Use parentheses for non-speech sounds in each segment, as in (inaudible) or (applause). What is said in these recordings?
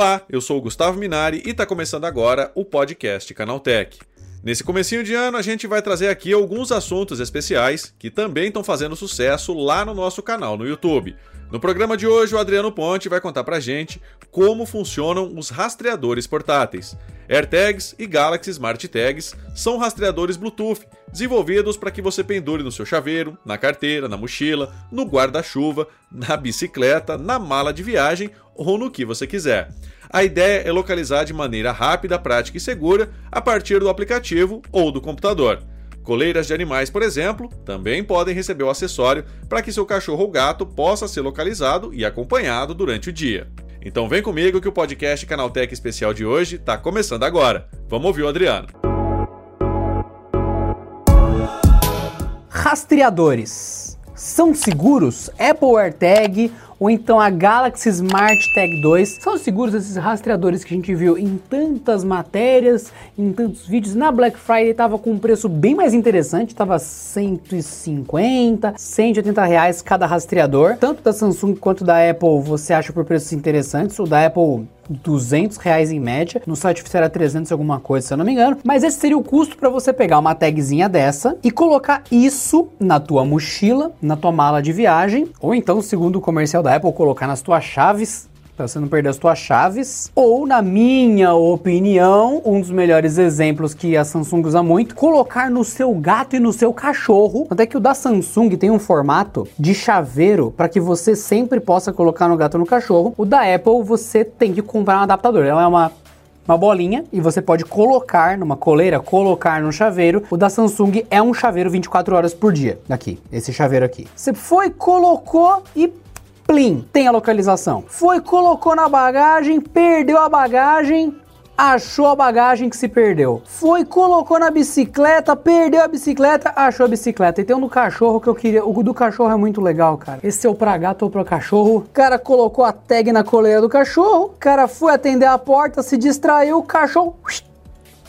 Olá, eu sou o Gustavo Minari e está começando agora o podcast Canaltech. Nesse comecinho de ano a gente vai trazer aqui alguns assuntos especiais que também estão fazendo sucesso lá no nosso canal no YouTube. No programa de hoje, o Adriano Ponte vai contar pra gente como funcionam os rastreadores portáteis. AirTags e Galaxy Smart Tags são rastreadores Bluetooth desenvolvidos para que você pendure no seu chaveiro, na carteira, na mochila, no guarda-chuva, na bicicleta, na mala de viagem ou no que você quiser. A ideia é localizar de maneira rápida, prática e segura a partir do aplicativo ou do computador. Coleiras de animais, por exemplo, também podem receber o acessório para que seu cachorro ou gato possa ser localizado e acompanhado durante o dia. Então vem comigo que o podcast Canaltech Especial de hoje está começando agora. Vamos ouvir o Adriano. Rastreadores são seguros? Apple AirTag ou então a Galaxy Smart Tag 2. São seguros esses rastreadores que a gente viu em tantas matérias, em tantos vídeos. Na Black Friday estava com um preço bem mais interessante, estava 150, 180 reais cada rastreador. Tanto da Samsung quanto da Apple você acha por preços interessantes. O da Apple 200 reais em média. No site oficial era 300 alguma coisa, se eu não me engano. Mas esse seria o custo para você pegar uma tagzinha dessa e colocar isso na tua mochila, na tua mala de viagem, ou então, segundo o comercial da Apple, colocar nas tuas chaves para você não perder as suas chaves. Ou, na minha opinião, um dos melhores exemplos que a Samsung usa muito, colocar no seu gato e no seu cachorro. Até que o da Samsung tem um formato de chaveiro para que você sempre possa colocar no gato ou no cachorro. O da Apple você tem que comprar um adaptador. Ela é uma uma bolinha e você pode colocar numa coleira, colocar no chaveiro. O da Samsung é um chaveiro 24 horas por dia. Aqui, esse chaveiro aqui. Você foi, colocou e Plim, tem a localização. Foi, colocou na bagagem, perdeu a bagagem, achou a bagagem que se perdeu. Foi, colocou na bicicleta, perdeu a bicicleta, achou a bicicleta. E tem um do cachorro que eu queria. O do cachorro é muito legal, cara. Esse é o pra gato ou pra cachorro. O cara colocou a tag na coleira do cachorro. O cara foi atender a porta, se distraiu, o cachorro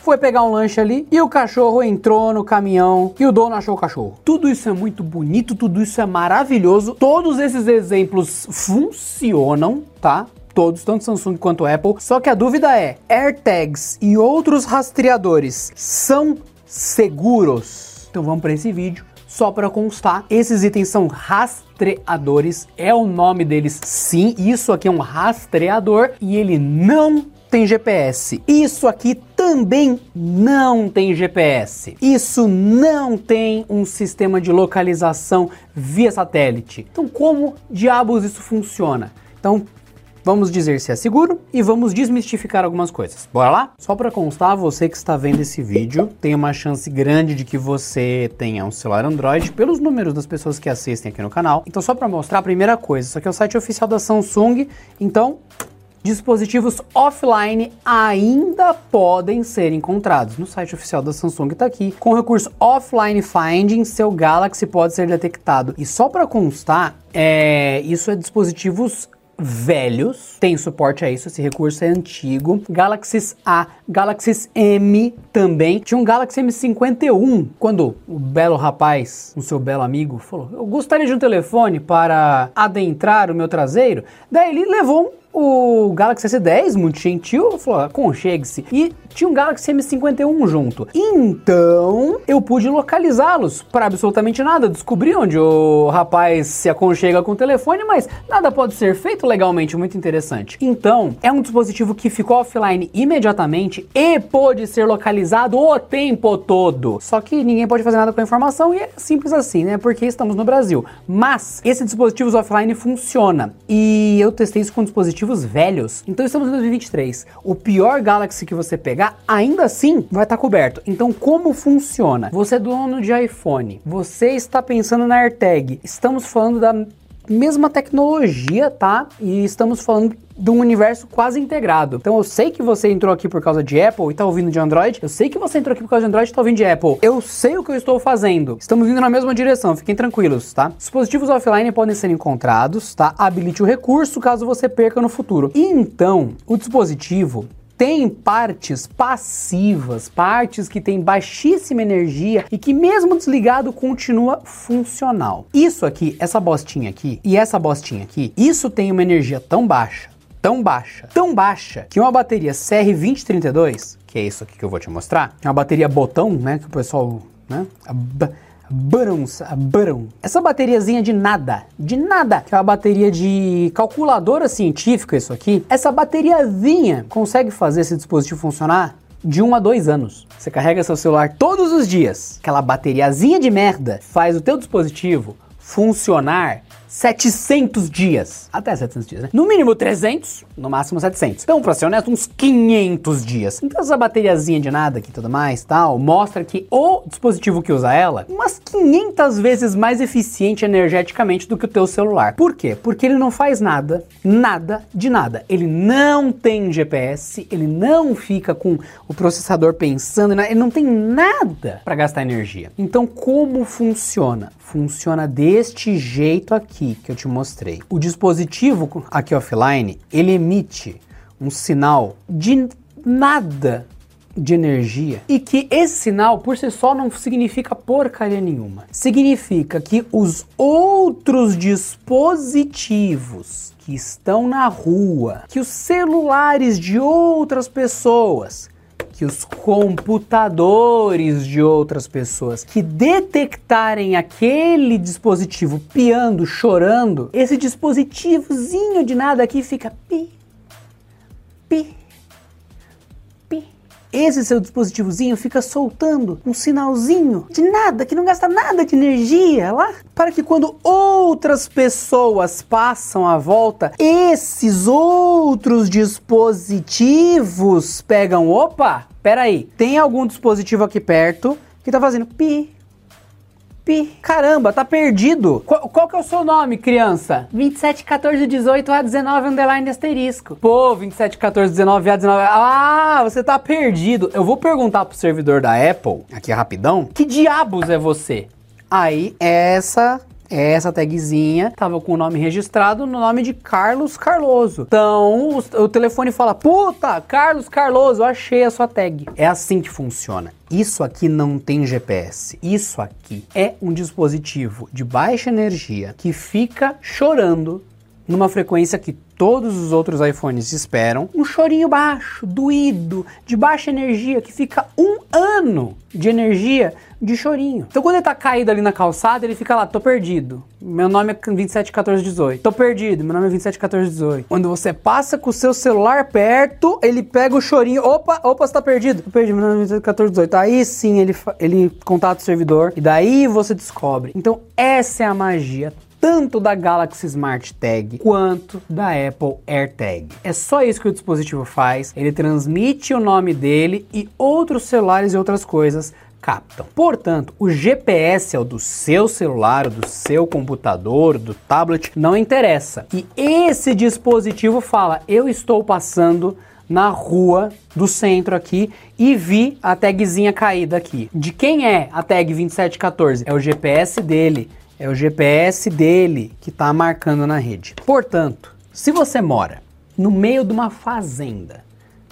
foi pegar um lanche ali e o cachorro entrou no caminhão e o dono achou o cachorro. Tudo isso é muito bonito, tudo isso é maravilhoso. Todos esses exemplos funcionam, tá? todos, tanto Samsung quanto Apple. Só que a dúvida é: AirTags e outros rastreadores são seguros? Então vamos para esse vídeo. Só para constar, esses itens são rastreadores, é o nome deles sim. Isso aqui é um rastreador e ele não tem GPS. Isso aqui também não tem GPS. Isso não tem um sistema de localização via satélite. Então, como diabos isso funciona? Então, Vamos dizer se é seguro e vamos desmistificar algumas coisas. Bora lá? Só para constar, você que está vendo esse vídeo, tem uma chance grande de que você tenha um celular Android pelos números das pessoas que assistem aqui no canal. Então, só para mostrar a primeira coisa, isso aqui é o site oficial da Samsung. Então, dispositivos offline ainda podem ser encontrados. No site oficial da Samsung está aqui. Com o recurso Offline Finding, seu Galaxy pode ser detectado. E só para constar, é, isso é dispositivos velhos, tem suporte a isso, esse recurso é antigo. Galaxy A, Galaxy M também. Tinha um Galaxy M51, quando o belo rapaz, o seu belo amigo, falou: Eu gostaria de um telefone para adentrar o meu traseiro. Daí ele levou o Galaxy S10, muito gentil, falou: aconchegue-se. E tinha um Galaxy M51 junto. Então, eu pude localizá-los para absolutamente nada. Descobri onde o rapaz se aconchega com o telefone, mas nada pode ser feito legalmente, muito interessante. Então, é um dispositivo que ficou offline imediatamente e pôde ser localizado o tempo todo. Só que ninguém pode fazer nada com a informação e é simples assim, né? Porque estamos no Brasil. Mas esse dispositivo offline funciona e eu testei isso com dispositivos velhos. Então estamos em 2023. O pior Galaxy que você pegar ainda assim vai estar tá coberto. Então, como funciona? Você é dono de iPhone, você está pensando na AirTag. Estamos falando da mesma tecnologia, tá? E estamos falando de um universo quase integrado. Então eu sei que você entrou aqui por causa de Apple e tá ouvindo de Android. Eu sei que você entrou aqui por causa de Android e tá ouvindo de Apple. Eu sei o que eu estou fazendo. Estamos indo na mesma direção, fiquem tranquilos, tá? Dispositivos offline podem ser encontrados, tá? Habilite o recurso caso você perca no futuro. Então, o dispositivo tem partes passivas, partes que têm baixíssima energia e que mesmo desligado continua funcional. Isso aqui, essa bostinha aqui e essa bostinha aqui, isso tem uma energia tão baixa, tão baixa, tão baixa, que uma bateria CR2032, que é isso aqui que eu vou te mostrar, é uma bateria botão, né, que o pessoal, né, Barão, Barão. Essa bateriazinha de nada, de nada, que é uma bateria de calculadora científica isso aqui, essa bateriazinha consegue fazer esse dispositivo funcionar de 1 um a 2 anos. Você carrega seu celular todos os dias. Aquela bateriazinha de merda faz o teu dispositivo funcionar 700 dias. Até 700 dias, né? No mínimo 300, no máximo 700. Então, pra ser honesto, uns 500 dias. Então, essa bateriazinha de nada aqui e tudo mais, tal, mostra que o dispositivo que usa ela, umas 500 vezes mais eficiente energeticamente do que o teu celular. Por quê? Porque ele não faz nada, nada de nada. Ele não tem GPS, ele não fica com o processador pensando, ele não tem nada para gastar energia. Então, como funciona? Funciona deste jeito aqui que eu te mostrei. O dispositivo aqui offline, ele emite um sinal de nada de energia e que esse sinal por si só não significa porcaria nenhuma. Significa que os outros dispositivos que estão na rua, que os celulares de outras pessoas que os computadores de outras pessoas que detectarem aquele dispositivo piando, chorando, esse dispositivozinho de nada aqui fica pi, pi. Esse seu dispositivozinho fica soltando um sinalzinho de nada, que não gasta nada de energia. Lá, para que quando outras pessoas passam à volta, esses outros dispositivos pegam, opa, peraí, tem algum dispositivo aqui perto que tá fazendo pi, pi. Caramba, tá perdido. Qual, qual, que é o seu nome, criança? 27, 14, 18, A19, underline asterisco. Pô, 27, 14, 19, A19. Ah, você tá perdido. Eu vou perguntar pro servidor da Apple, aqui rapidão, que diabos é você? Aí, essa essa tagzinha tava com o nome registrado no nome de Carlos Carloso. Então o, o telefone fala: Puta, Carlos Carloso, achei a sua tag. É assim que funciona. Isso aqui não tem GPS. Isso aqui é um dispositivo de baixa energia que fica chorando numa frequência que todos os outros iPhones esperam, um chorinho baixo, doído, de baixa energia, que fica um ano de energia de chorinho. Então quando ele tá caído ali na calçada, ele fica lá, tô perdido. Meu nome é 271418. Tô perdido, meu nome é 271418. Quando você passa com o seu celular perto, ele pega o chorinho, opa, opa, você tá perdido. Tô perdido, meu nome é 271418. Aí sim ele, ele contata o servidor e daí você descobre. Então essa é a magia tanto da Galaxy Smart Tag quanto da Apple AirTag. É só isso que o dispositivo faz, ele transmite o nome dele e outros celulares e outras coisas captam. Portanto, o GPS é o do seu celular, do seu computador, do tablet, não interessa. E esse dispositivo fala: eu estou passando na rua do centro aqui e vi a tagzinha caída aqui. De quem é a tag 2714? É o GPS dele. É o GPS dele que está marcando na rede. Portanto, se você mora no meio de uma fazenda,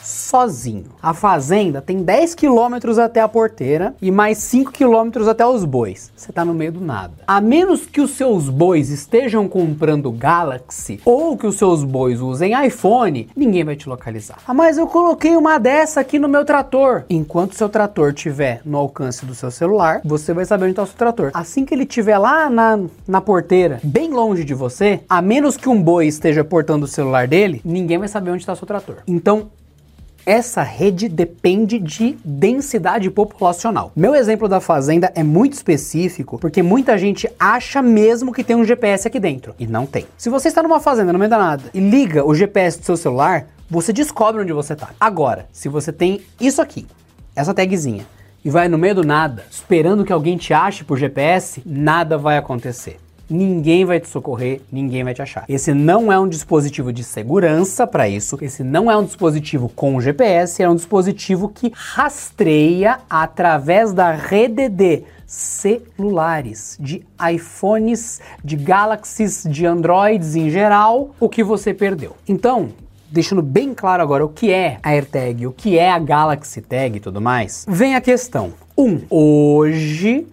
sozinho. A fazenda tem 10 quilômetros até a porteira e mais 5 quilômetros até os bois. Você tá no meio do nada. A menos que os seus bois estejam comprando Galaxy ou que os seus bois usem iPhone, ninguém vai te localizar. Ah, mas eu coloquei uma dessa aqui no meu trator. Enquanto seu trator estiver no alcance do seu celular, você vai saber onde está o seu trator. Assim que ele estiver lá na, na porteira, bem longe de você, a menos que um boi esteja portando o celular dele, ninguém vai saber onde está o seu trator. Então, essa rede depende de densidade populacional. Meu exemplo da fazenda é muito específico porque muita gente acha mesmo que tem um GPS aqui dentro e não tem. Se você está numa fazenda no meio da nada e liga o GPS do seu celular, você descobre onde você está. Agora, se você tem isso aqui, essa tagzinha, e vai no meio do nada, esperando que alguém te ache por GPS, nada vai acontecer ninguém vai te socorrer, ninguém vai te achar. Esse não é um dispositivo de segurança para isso, esse não é um dispositivo com GPS, é um dispositivo que rastreia através da rede de celulares, de iPhones, de Galaxies, de Androids em geral, o que você perdeu. Então, deixando bem claro agora o que é a AirTag, o que é a Galaxy Tag e tudo mais, vem a questão. Um, hoje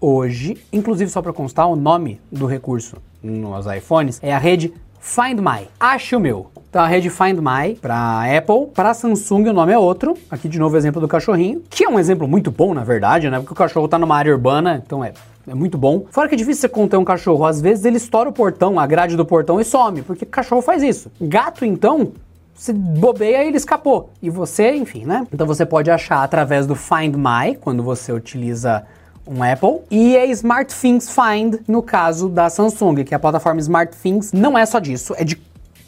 hoje, inclusive só para constar, o nome do recurso nos iPhones é a rede Find My, ache o meu. Então a rede Find My para Apple, para Samsung o nome é outro. Aqui de novo o exemplo do cachorrinho, que é um exemplo muito bom na verdade, né? Porque o cachorro tá numa área urbana, então é é muito bom. Fora que é difícil você conter um cachorro. Às vezes ele estoura o portão, a grade do portão e some, porque cachorro faz isso. Gato, então, se bobeia, ele escapou. E você, enfim, né? Então você pode achar através do Find My, quando você utiliza um Apple, e é SmartThings Find no caso da Samsung, que é a plataforma SmartThings não é só disso, é de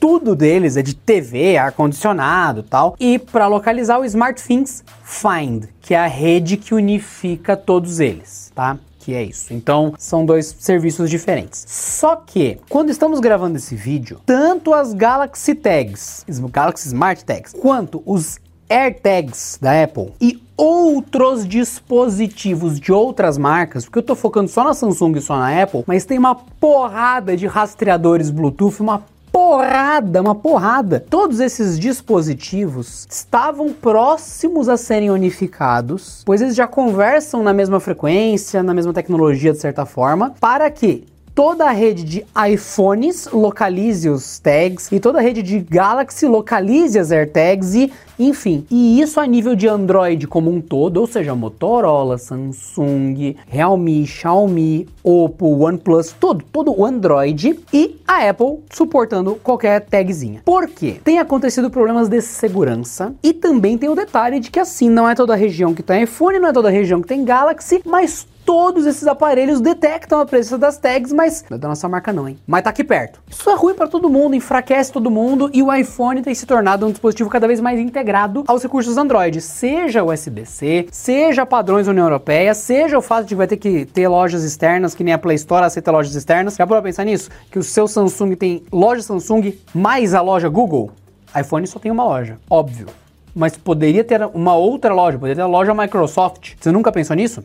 tudo deles, é de TV, ar-condicionado tal. E para localizar o SmartThings Find, que é a rede que unifica todos eles, tá? que é isso. Então, são dois serviços diferentes. Só que, quando estamos gravando esse vídeo, tanto as Galaxy Tags, Galaxy Smart Tags, quanto os AirTags da Apple e outros dispositivos de outras marcas, porque eu tô focando só na Samsung e só na Apple, mas tem uma porrada de rastreadores Bluetooth, uma porrada, uma porrada. Todos esses dispositivos estavam próximos a serem unificados, pois eles já conversam na mesma frequência, na mesma tecnologia de certa forma, para que toda a rede de iPhones localize os tags e toda a rede de Galaxy localize as AirTags e enfim, e isso a nível de Android como um todo, ou seja, Motorola, Samsung, Realme, Xiaomi, Oppo, OnePlus, todo, todo o Android e a Apple suportando qualquer tagzinha. Por quê? Tem acontecido problemas de segurança e também tem o detalhe de que assim não é toda a região que tem iPhone, não é toda a região que tem Galaxy, mas todos esses aparelhos detectam a presença das tags, mas não é da nossa marca não, hein? Mas tá aqui perto. Isso é ruim para todo mundo, enfraquece todo mundo e o iPhone tem se tornado um dispositivo cada vez mais integrado aos recursos Android, seja USB-C, seja padrões União Europeia, seja o fato de que vai ter que ter lojas externas, que nem a Play Store aceita lojas externas. Já parou pensar nisso? Que o seu Samsung tem loja Samsung mais a loja Google? iPhone só tem uma loja, óbvio mas poderia ter uma outra loja, poderia ter a loja Microsoft. Você nunca pensou nisso?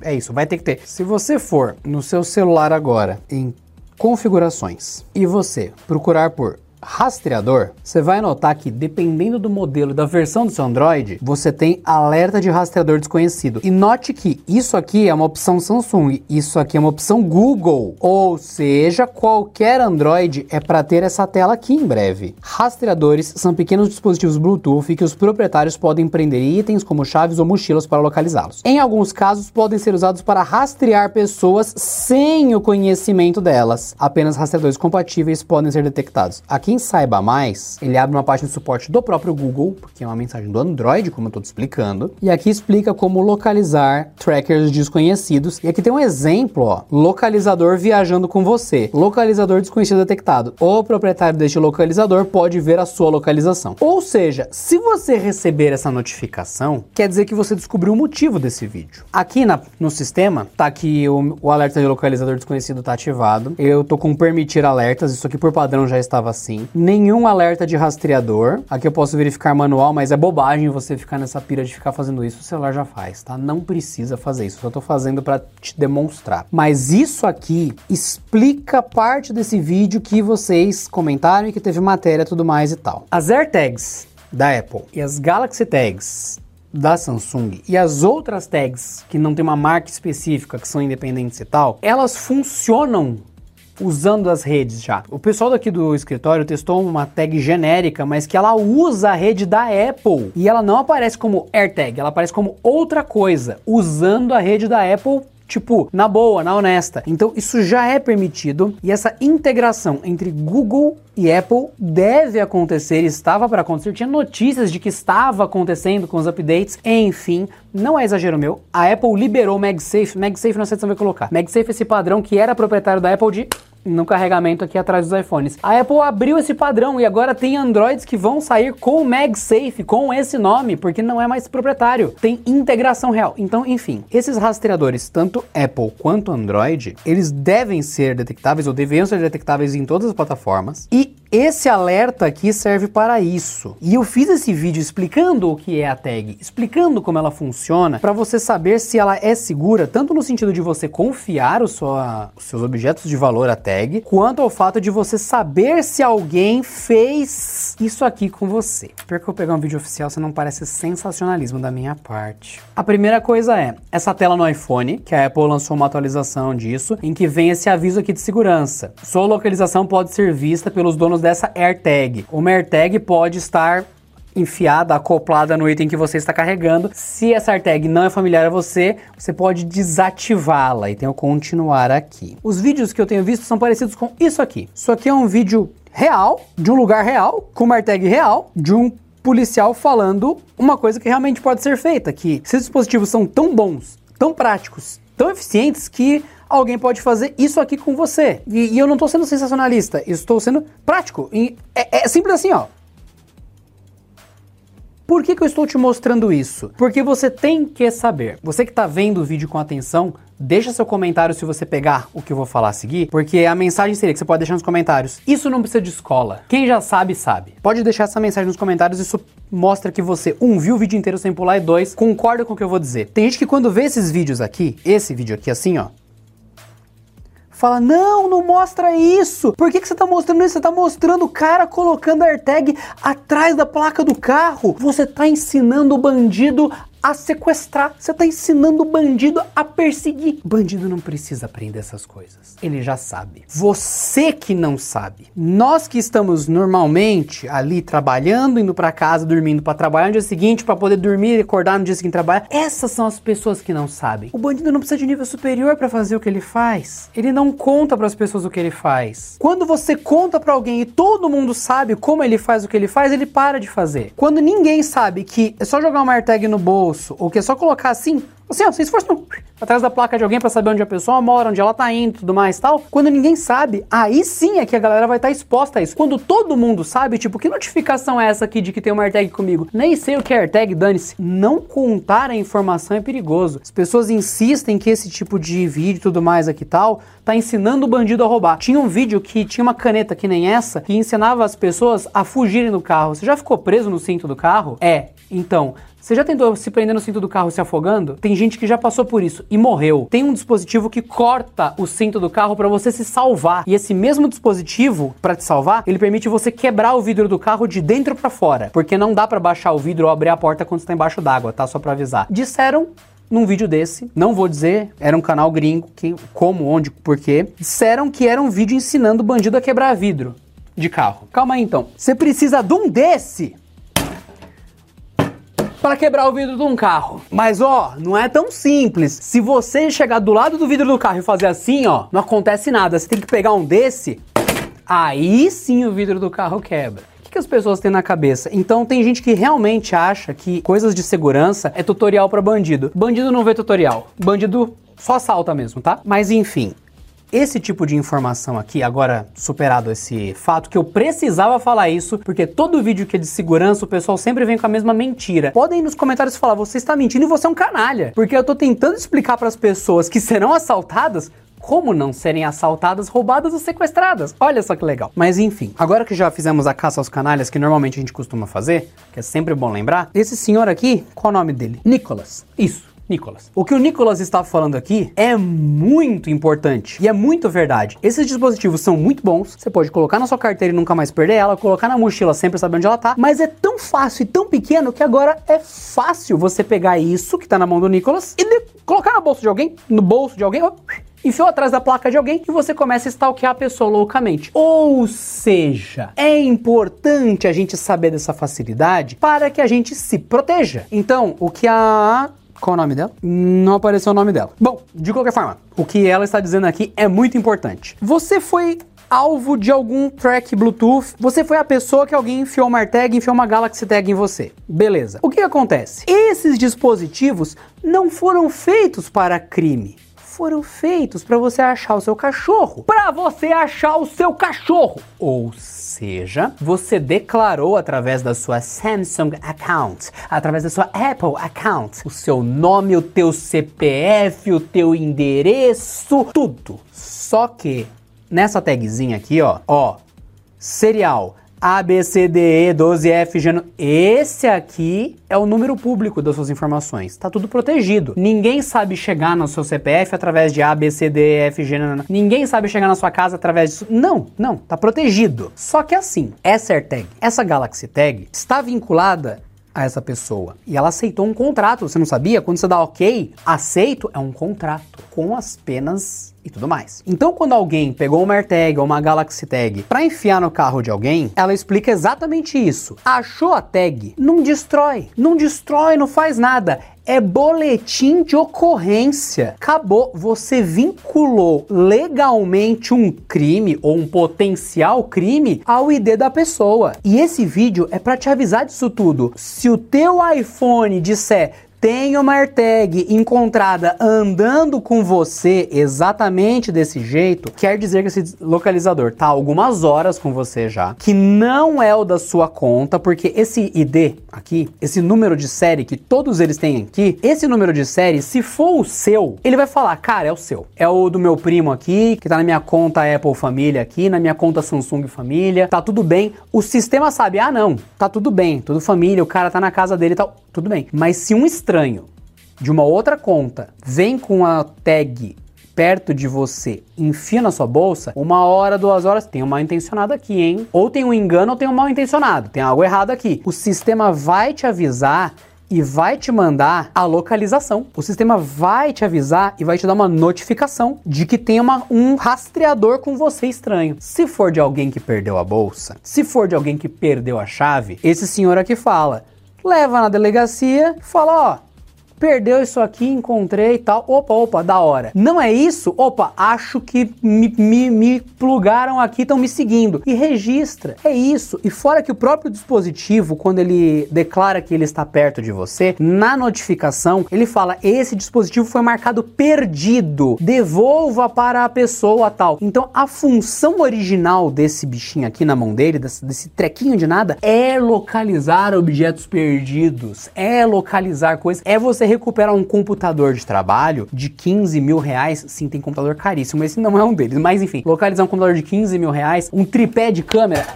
É isso, vai ter que ter. Se você for no seu celular agora em configurações e você procurar por rastreador, você vai notar que dependendo do modelo da versão do seu Android, você tem alerta de rastreador desconhecido. E note que isso aqui é uma opção Samsung, isso aqui é uma opção Google, ou seja, qualquer Android é para ter essa tela aqui em breve. Rastreadores são pequenos dispositivos Bluetooth que os proprietários podem prender itens como chaves ou mochilas para localizá-los. Em alguns casos, podem ser usados para rastrear pessoas sem o conhecimento delas. Apenas rastreadores compatíveis podem ser detectados. Aqui quem saiba mais, ele abre uma página de suporte do próprio Google, porque é uma mensagem do Android, como eu estou explicando. E aqui explica como localizar trackers desconhecidos. E aqui tem um exemplo, ó, localizador viajando com você. Localizador desconhecido detectado. O proprietário deste localizador pode ver a sua localização. Ou seja, se você receber essa notificação, quer dizer que você descobriu o motivo desse vídeo. Aqui na, no sistema, tá que o, o alerta de localizador desconhecido está ativado. Eu tô com permitir alertas, isso aqui por padrão já estava assim nenhum alerta de rastreador. Aqui eu posso verificar manual, mas é bobagem você ficar nessa pira de ficar fazendo isso. O celular já faz, tá? Não precisa fazer isso. Só tô fazendo para te demonstrar. Mas isso aqui explica parte desse vídeo que vocês comentaram e que teve matéria tudo mais e tal. As AirTags da Apple e as Galaxy Tags da Samsung e as outras tags que não tem uma marca específica, que são independentes e tal, elas funcionam usando as redes já. O pessoal daqui do escritório testou uma tag genérica, mas que ela usa a rede da Apple e ela não aparece como AirTag, ela aparece como outra coisa, usando a rede da Apple tipo, na boa, na honesta. Então isso já é permitido e essa integração entre Google e Apple deve acontecer, estava para acontecer, tinha notícias de que estava acontecendo com os updates, enfim, não é exagero meu. A Apple liberou MagSafe, MagSafe não sei se você vai colocar. MagSafe é esse padrão que era proprietário da Apple de no carregamento aqui atrás dos iPhones. A Apple abriu esse padrão e agora tem Androids que vão sair com o MagSafe, com esse nome, porque não é mais proprietário. Tem integração real. Então, enfim, esses rastreadores, tanto Apple quanto Android, eles devem ser detectáveis ou deveriam ser detectáveis em todas as plataformas. E Esse alerta aqui serve para isso. E eu fiz esse vídeo explicando o que é a tag, explicando como ela funciona, para você saber se ela é segura, tanto no sentido de você confiar sua, os seus objetos de valor à tag, quanto ao fato de você saber se alguém fez isso aqui com você. Pior que eu pegar um vídeo oficial, você não parece sensacionalismo da minha parte. A primeira coisa é essa tela no iPhone, que a Apple lançou uma atualização disso, em que vem esse aviso aqui de segurança. Sua localização pode ser vista pelos donos dessa AirTag. Uma AirTag pode estar enfiada, acoplada no item que você está carregando. Se essa AirTag não é familiar a você, você pode desativá-la e tem o continuar aqui. Os vídeos que eu tenho visto são parecidos com isso aqui. Isso aqui é um vídeo real, de um lugar real, com uma AirTag real, de um policial falando uma coisa que realmente pode ser feita, que esses dispositivos são tão bons, tão práticos, tão eficientes que alguém pode fazer isso aqui com você. E, e eu não estou sendo sensacionalista, estou sendo prático. É, é simples assim, ó. Por que, que eu estou te mostrando isso? Porque você tem que saber. Você que está vendo o vídeo com atenção, deixa seu comentário se você pegar o que eu vou falar a seguir, porque a mensagem seria que você pode deixar nos comentários. Isso não precisa de escola. Quem já sabe, sabe. Pode deixar essa mensagem nos comentários, isso mostra que você, um, viu o vídeo inteiro sem pular e dois, concorda com o que eu vou dizer. Tem gente que quando vê esses vídeos aqui, esse vídeo aqui assim, ó, fala: Não, não mostra isso. Por que, que você tá mostrando isso? Você tá mostrando o cara colocando a AirTag atrás da placa do carro. Você tá ensinando o bandido a sequestrar. Você está ensinando o bandido a perseguir. O bandido não precisa aprender essas coisas. Ele já sabe. Você que não sabe. Nós que estamos normalmente ali trabalhando, indo para casa, dormindo para trabalhar no dia seguinte, para poder dormir e acordar no dia seguinte trabalhar. Essas são as pessoas que não sabem. O bandido não precisa de nível superior para fazer o que ele faz. Ele não conta para as pessoas o que ele faz. Quando você conta para alguém e todo mundo sabe como ele faz o que ele faz, ele para de fazer. Quando ninguém sabe que é só jogar uma AirTag no bolso bolso, ou que é só colocar assim, assim, ó, sem esforço atrás da placa de alguém para saber onde a pessoa mora, onde ela tá indo tudo mais tal. Quando ninguém sabe, aí sim é que a galera vai estar tá exposta a isso. Quando todo mundo sabe, tipo, que notificação é essa aqui de que tem uma AirTag comigo? Nem sei o que é AirTag, dane-se. Não contar a informação é perigoso. As pessoas insistem que esse tipo de vídeo e tudo mais aqui tal tá ensinando o bandido a roubar. Tinha um vídeo que tinha uma caneta que nem essa que ensinava as pessoas a fugirem do carro. Você já ficou preso no cinto do carro? É. Então, você já tentou se prender no cinto do carro se afogando? Tem gente que já passou por isso e morreu. Tem um dispositivo que corta o cinto do carro para você se salvar. E esse mesmo dispositivo, para te salvar, ele permite você quebrar o vidro do carro de dentro para fora, porque não dá para baixar o vidro ou abrir a porta quando está embaixo d'água, tá? Só para avisar. Disseram num vídeo desse, não vou dizer, era um canal gringo, que, como, onde, porquê, disseram que era um vídeo ensinando o bandido a quebrar vidro de carro. Calma aí então. Você precisa de um desse para quebrar o vidro de um carro. Mas ó, não é tão simples. Se você chegar do lado do vidro do carro e fazer assim, ó, não acontece nada. Você tem que pegar um desse, aí sim o vidro do carro quebra. O que as pessoas têm na cabeça? Então tem gente que realmente acha que coisas de segurança é tutorial para bandido. Bandido não vê tutorial. Bandido só assalta mesmo, tá? Mas enfim, esse tipo de informação aqui, agora superado esse fato, que eu precisava falar isso, porque todo vídeo que é de segurança, o pessoal sempre vem com a mesma mentira. Podem nos comentários falar, você está mentindo e você é um canalha. Porque eu tô tentando explicar para as pessoas que serão assaltadas como não serem assaltadas, roubadas ou sequestradas. Olha só que legal. Mas enfim, agora que já fizemos a caça aos canalhas, que normalmente a gente costuma fazer, que é sempre bom lembrar, esse senhor aqui, qual o nome dele? Nicholas. Isso. Nicolas. O que o Nicolas está falando aqui é muito importante e é muito verdade. Esses dispositivos são muito bons, você pode colocar na sua carteira e nunca mais perder ela, colocar na mochila sempre saber onde ela tá, mas é tão fácil e tão pequeno que agora é fácil você pegar isso que tá na mão do Nicolas e colocar na bolsa de alguém, no bolso de alguém, enfiou atrás da placa de alguém e você começa a stalkear a pessoa loucamente. Ou seja, é importante a gente saber dessa facilidade para que a gente se proteja. Então, o que a qual o nome dela? Não apareceu o nome dela. Bom, de qualquer forma, o que ela está dizendo aqui é muito importante. Você foi alvo de algum track Bluetooth, você foi a pessoa que alguém enfiou uma AirTag, enfiou uma Galaxy Tag em você. Beleza. O que acontece? Esses dispositivos não foram feitos para crime foram feitos para você achar o seu cachorro. Para você achar o seu cachorro. Ou seja, você declarou através da sua Samsung account, através da sua Apple account, o seu nome, o teu CPF, o teu endereço, tudo. Só que nessa tagzinha aqui, ó, ó, serial A, B, C, D, E, 12, F, G. Esse aqui é o número público das suas informações. Tá tudo protegido. Ninguém sabe chegar no seu CPF através de A, B, C, D, E, F, G. Ninguém sabe chegar na sua casa através disso. Não, não, tá protegido. Só que assim, essa AirTag, essa Galaxy Tag, está vinculada a essa pessoa. E ela aceitou um contrato, você não sabia? Quando você dá ok, aceito é um contrato com as penas e tudo mais. Então, quando alguém pegou uma AirTag ou uma Galaxy Tag para enfiar no carro de alguém, ela explica exatamente isso. Achou a tag? Não destrói, não destrói, não faz nada é boletim de ocorrência. Acabou. Você vinculou legalmente um crime ou um potencial crime ao ID da pessoa. E esse vídeo é para te avisar disso tudo. Se o teu iPhone disser tem uma AirTag encontrada andando com você exatamente desse jeito, quer dizer que esse localizador tá algumas horas com você já, que não é o da sua conta, porque esse ID aqui, esse número de série que todos eles têm aqui, esse número de série, se for o seu, ele vai falar, cara, é o seu. É o do meu primo aqui, que tá na minha conta Apple Família aqui, na minha conta Samsung Família, tá tudo bem. O sistema sabe, ah não, tá tudo bem, tudo família, o cara tá na casa dele e tal, tudo bem. Mas se um estranho de uma outra conta vem com a tag perto de você, enfia na sua bolsa, uma hora, duas horas, tem um mal intencionado aqui, hein? Ou tem um engano ou tem um mal intencionado, tem algo errado aqui. O sistema vai te avisar e vai te mandar a localização. O sistema vai te avisar e vai te dar uma notificação de que tem uma, um rastreador com você estranho. Se for de alguém que perdeu a bolsa, se for de alguém que perdeu a chave, esse senhor aqui fala: leva na delegacia, fala: ó perdeu isso aqui, encontrei e tal. Opa, opa, da hora. Não é isso? Opa, acho que me, me, me plugaram aqui, estão me seguindo. E registra. É isso. E fora que o próprio dispositivo, quando ele declara que ele está perto de você, na notificação, ele fala: esse dispositivo foi marcado perdido. Devolva para a pessoa tal. Então a função original desse bichinho aqui na mão dele, desse, desse trequinho de nada, é localizar objetos perdidos, é localizar coisas, é você recuperar um computador de trabalho de 15 mil reais, sim, tem computador caríssimo, esse não é um deles, mas enfim, localizar um computador de 15 mil reais, um tripé de câmera.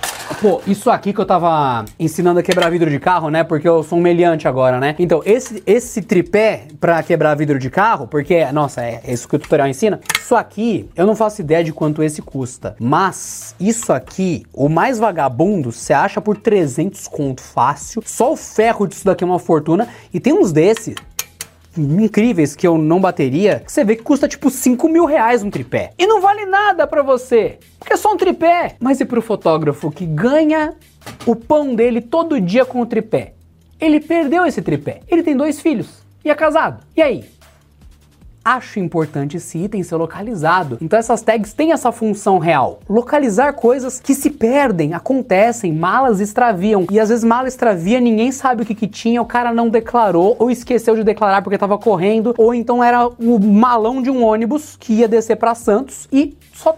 Pô, isso aqui que eu tava ensinando a quebrar vidro de carro, né? Porque eu sou um meliante agora, né? Então, esse, esse tripé pra quebrar vidro de carro, porque, nossa, é, é isso que o tutorial ensina. Isso aqui, eu não faço ideia de quanto esse custa. Mas, isso aqui, o mais vagabundo, você acha por 300 conto fácil. Só o ferro disso daqui é uma fortuna. E tem uns desses incríveis que eu não bateria, você vê que custa tipo 5 mil reais um tripé. E não vale nada para você, porque é só um tripé. Mas e pro fotógrafo que ganha o pão dele todo dia com o tripé? Ele perdeu esse tripé. Ele tem dois filhos e é casado. E aí? Acho importante esse item ser localizado. Então essas tags têm essa função real. Localizar coisas que se perdem, acontecem, malas extraviam. E às vezes mala extravia, ninguém sabe o que, que tinha, o cara não declarou, ou esqueceu de declarar porque estava correndo, ou então era o malão de um ônibus que ia descer para Santos e só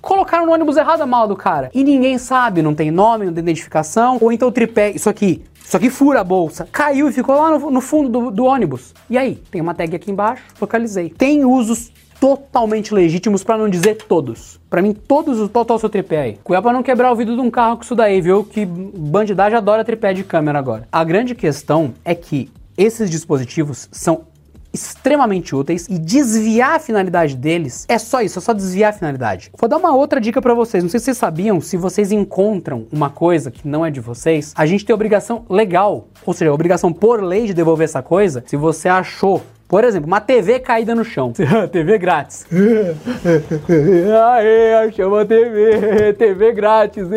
colocaram no ônibus errado a mala do cara. E ninguém sabe, não tem nome, não tem identificação, ou então o tripé, isso aqui, isso aqui fura a bolsa, caiu e ficou lá no, no fundo do, do, ônibus. E aí? Tem uma tag aqui embaixo, localizei. Tem usos totalmente legítimos, para não dizer todos. Para mim, todos os total seu tripé aí. Cuidado pra não quebrar o vidro de um carro com isso daí, viu? Que bandidagem adora tripé de câmera agora. A grande questão é que esses dispositivos são extremamente úteis e desviar a finalidade deles é só isso, é só desviar a finalidade. Vou dar uma outra dica para vocês. Não sei se vocês sabiam, se vocês encontram uma coisa que não é de vocês, a gente tem obrigação legal, ou seja, obrigação por lei de devolver essa coisa. Se você achou por exemplo, uma TV caída no chão. (laughs) TV grátis. (laughs) Aê, achou uma TV. (laughs) TV grátis.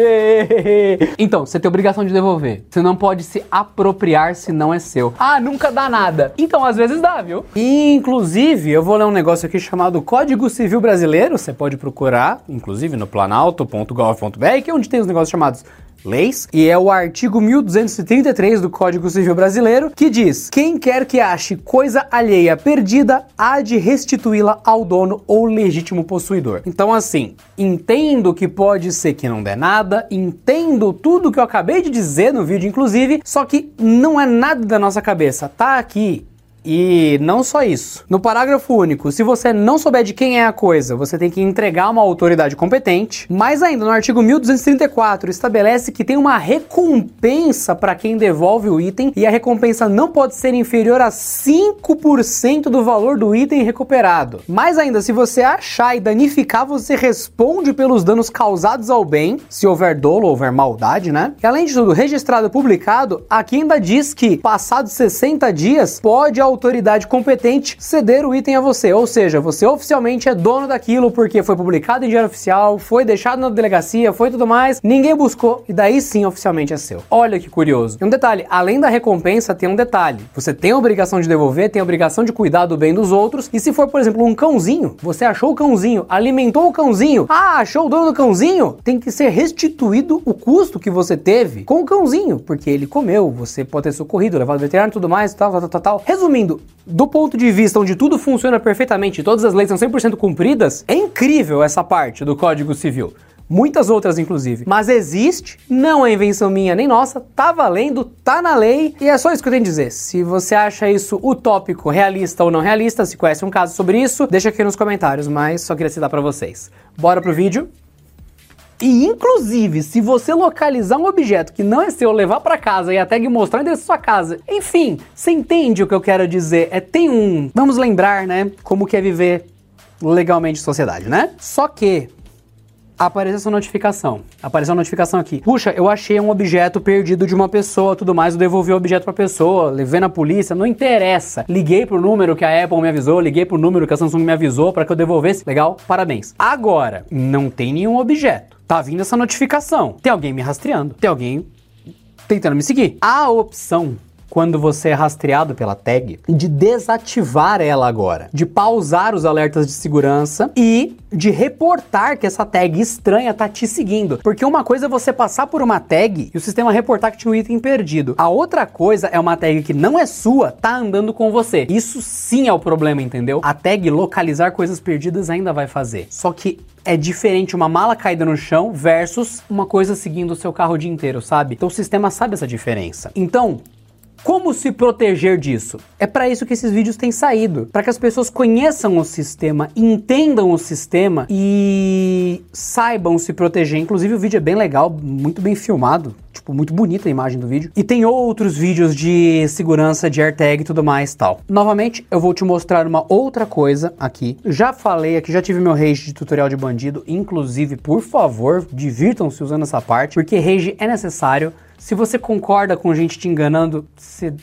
Então, você tem obrigação de devolver. Você não pode se apropriar se não é seu. Ah, nunca dá nada. Então, às vezes dá, viu? Inclusive, eu vou ler um negócio aqui chamado Código Civil Brasileiro. Você pode procurar, inclusive, no planalto.gov.br, que é onde tem os negócios chamados leis, e é o artigo 1233 do Código Civil Brasileiro, que diz: quem quer que ache coisa alheia perdida, há de restituí-la ao dono ou legítimo possuidor. Então, assim, entendo que pode ser que não dê nada, entendo tudo que eu acabei de dizer no vídeo, inclusive, só que não é nada da nossa cabeça. Tá aqui E não só isso. No parágrafo único, se você não souber de quem é a coisa, você tem que entregar uma autoridade competente. Mais ainda, no artigo 1234 estabelece que tem uma recompensa para quem devolve o item e a recompensa não pode ser inferior a 5% do valor do item recuperado. Mais ainda, se você achar e danificar, você responde pelos danos causados ao bem, se houver dolo ou houver maldade, né? E além de tudo, registrado e publicado, aqui ainda diz que passados 60 dias pode autoridade competente ceder o item a você. Ou seja, você oficialmente é dono daquilo porque foi publicado em diário oficial, foi deixado na delegacia, foi tudo mais, ninguém buscou e daí sim oficialmente é seu. Olha que curioso. E um detalhe, além da recompensa, tem um detalhe. Você tem a obrigação de devolver, tem a obrigação de cuidar do bem dos outros. E se for, por exemplo, um cãozinho, você achou o cãozinho, alimentou o cãozinho, ah, achou o dono do cãozinho, tem que ser restituído o custo que você teve com o cãozinho, porque ele comeu, você pode ter socorrido, levado ao veterinário tudo mais, tal, tal, tal, tal. Resumindo, Resumindo, do ponto de vista onde tudo funciona perfeitamente, todas as leis são 100% cumpridas, é incrível essa parte do Código Civil. Muitas outras, inclusive. Mas existe, não é invenção minha nem nossa, tá valendo, tá na lei, e é só isso que eu tenho a dizer. Se você acha isso utópico, realista ou não realista, se conhece um caso sobre isso, deixa aqui nos comentários, mas só queria citar para vocês. Bora pro vídeo? E inclusive, se você localizar um objeto que não é seu, levar para casa e a tag mostrar o endereço da sua casa, enfim, você entende o que eu quero dizer? É tem um, vamos lembrar, né, como que é viver legalmente em sociedade, né? Só que apareceu essa notificação. Apareceu a notificação aqui. Puxa, eu achei um objeto perdido de uma pessoa, tudo mais, eu devolvi o objeto pra pessoa, levei na polícia, não interessa. Liguei pro número que a Apple me avisou, liguei pro número que a Samsung me avisou para que eu devolvesse. Legal? Parabéns. Agora, não tem nenhum objeto tá vindo essa notificação. Tem alguém me rastreando, tem alguém tentando me seguir. A opção quando você é rastreado pela tag, de desativar ela agora, de pausar os alertas de segurança e de reportar que essa tag estranha tá te seguindo. Porque uma coisa é você passar por uma tag e o sistema reportar que tinha um item perdido. A outra coisa é uma tag que não é sua, tá andando com você. Isso sim é o problema, entendeu? A tag localizar coisas perdidas ainda vai fazer. Só que é diferente uma mala caída no chão versus uma coisa seguindo o seu carro o dia inteiro, sabe? Então o sistema sabe essa diferença. Então, como se proteger disso? É para isso que esses vídeos têm saído, para que as pessoas conheçam o sistema, entendam o sistema e saibam se proteger. Inclusive o vídeo é bem legal, muito bem filmado, tipo muito bonita a imagem do vídeo. E tem outros vídeos de segurança, de AirTag e tudo mais, tal. Novamente, eu vou te mostrar uma outra coisa aqui. Já falei aqui, já tive meu rage de tutorial de bandido, inclusive, por favor, divirtam-se usando essa parte, porque rage é necessário se você concorda com gente te enganando, você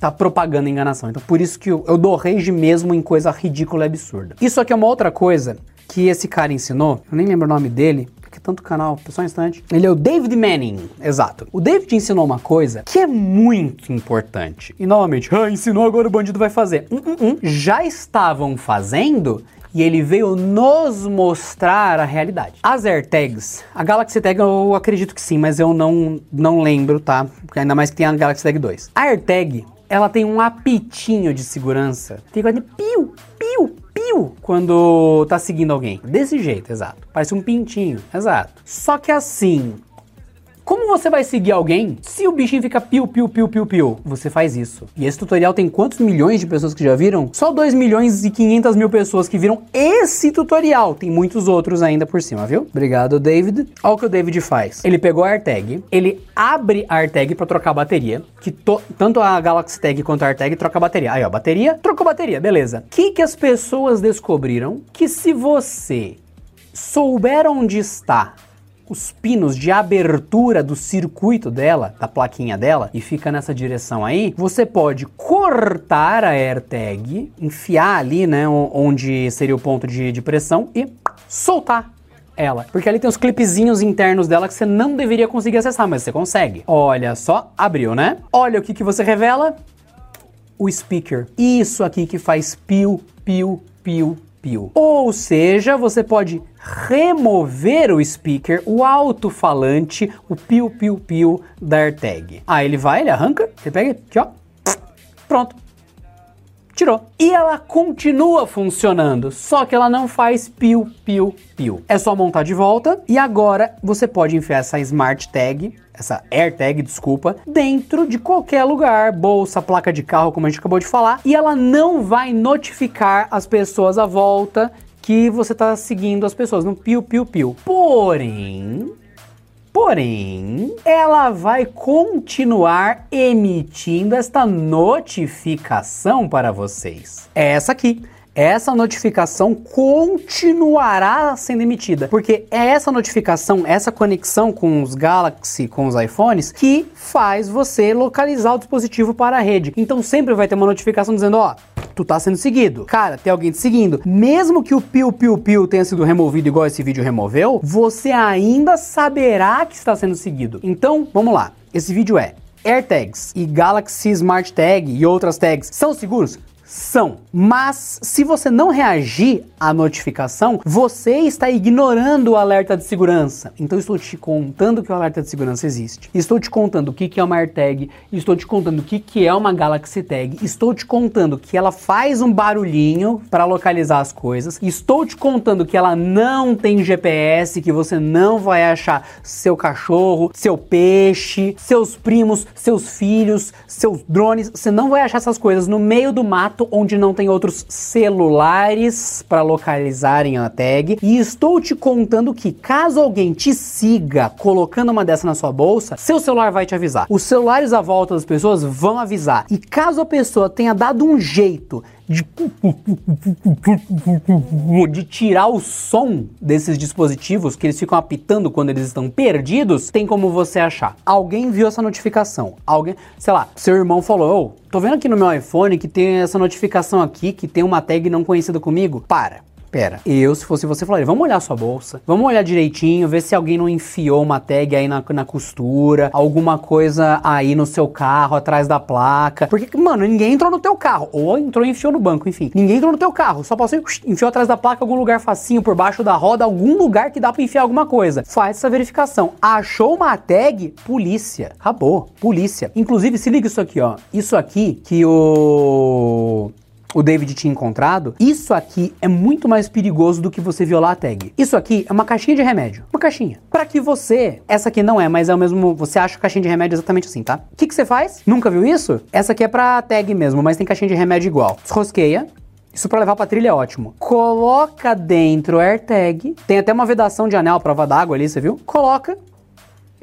tá propagando enganação. Então por isso que eu, eu dou rage mesmo em coisa ridícula e absurda. Isso aqui é uma outra coisa que esse cara ensinou, eu nem lembro o nome dele, porque tanto canal, só um instante. Ele é o David Manning, exato. O David ensinou uma coisa que é muito importante. E novamente, ah, ensinou agora o bandido vai fazer. Uh, uh, uh. Já estavam fazendo e ele veio nos mostrar a realidade. As AirTags, a Galaxy Tag eu acredito que sim, mas eu não, não lembro, tá? Porque ainda mais que tem a Galaxy Tag 2. A AirTag, ela tem um apitinho de segurança. Tem de piu, piu, piu quando tá seguindo alguém. Desse jeito, exato. Parece um pintinho, exato. Só que assim, como você vai seguir alguém se o bichinho fica piu, piu, piu, piu, piu? Você faz isso. E esse tutorial tem quantos milhões de pessoas que já viram? Só 2 milhões e 500 mil pessoas que viram esse tutorial. Tem muitos outros ainda por cima, viu? Obrigado, David. Olha o que o David faz. Ele pegou a AirTag, ele abre a AirTag para trocar a bateria, que tanto a Galaxy Tag quanto a AirTag troca a bateria. Aí, ó, bateria, trocou bateria, beleza. O que, que as pessoas descobriram? Que se você souber onde está os pinos de abertura do circuito dela, da plaquinha dela, e fica nessa direção aí, você pode cortar a AirTag, enfiar ali, né, onde seria o ponto de, de pressão e soltar ela. Porque ali tem os clipezinhos internos dela que você não deveria conseguir acessar, mas você consegue. Olha só, abriu, né? Olha o que, que você revela. O speaker. Isso aqui que faz piu, piu, piu, Ou seja, você pode remover o speaker, o alto-falante, o piu-piu-piu da AirTag. Aí ele vai, ele arranca, você pega aqui, ó, pronto. Tirou. E ela continua funcionando, só que ela não faz piu, piu, piu. É só montar de volta e agora você pode enfiar essa Smart Tag essa AirTag, desculpa, dentro de qualquer lugar, bolsa, placa de carro, como a gente acabou de falar, e ela não vai notificar as pessoas à volta que você está seguindo as pessoas no piu piu piu. Porém, Porém, ela vai continuar emitindo esta notificação para vocês. É essa aqui essa notificação continuará sendo emitida, porque é essa notificação, essa conexão com os Galaxy, com os iPhones, que faz você localizar o dispositivo para a rede. Então sempre vai ter uma notificação dizendo, ó, tu tá sendo seguido. Cara, tem alguém te seguindo. Mesmo que o piu piu piu tenha sido removido igual esse vídeo removeu, você ainda saberá que está sendo seguido. Então, vamos lá. Esse vídeo é AirTags e Galaxy Smart Tag e outras tags são seguros? São. Mas se você não reagir à notificação, você está ignorando o alerta de segurança. Então estou te contando que o alerta de segurança existe. Estou te contando o que é uma AirTag, estou te contando o que é uma Galaxy Tag, estou te contando que ela faz um barulhinho para localizar as coisas, estou te contando que ela não tem GPS, que você não vai achar seu cachorro, seu peixe, seus primos, seus filhos, seus drones, você não vai achar essas coisas no meio do mato onde não tem outros celulares para localizarem a tag. E estou te contando que caso alguém te siga colocando uma dessa na sua bolsa, seu celular vai te avisar. Os celulares à volta das pessoas vão avisar. E caso a pessoa tenha dado um jeito de, de tirar o som desses dispositivos que eles ficam apitando quando eles estão perdidos, tem como você achar. Alguém viu essa notificação, alguém, sei lá, seu irmão falou, oh, tô vendo aqui no meu iPhone que tem essa notificação aqui, que tem uma tag não conhecida comigo. Para, Pera, eu, se fosse você, falaria: vamos olhar sua bolsa, vamos olhar direitinho, ver se alguém não enfiou uma tag aí na, na costura, alguma coisa aí no seu carro, atrás da placa. Porque, mano, ninguém entrou no teu carro. Ou entrou e enfiou no banco, enfim. Ninguém entrou no teu carro, só passou e enfiou atrás da placa algum lugar facinho, por baixo da roda, algum lugar que dá pra enfiar alguma coisa. Faz essa verificação. Achou uma tag? Polícia. Acabou. Polícia. Inclusive, se liga isso aqui, ó. Isso aqui que o o David tinha encontrado, isso aqui é muito mais perigoso do que você violar a tag. Isso aqui é uma caixinha de remédio. Uma caixinha. Para que você, essa aqui não é, mas é o mesmo, você acha caixinha de remédio exatamente assim, tá? O que, que você faz? Nunca viu isso? Essa aqui é pra tag mesmo, mas tem caixinha de remédio igual. Desrosqueia, isso para levar pra trilha é ótimo. Coloca dentro o AirTag. Tem até uma vedação de anel prova d'água ali, você viu? Coloca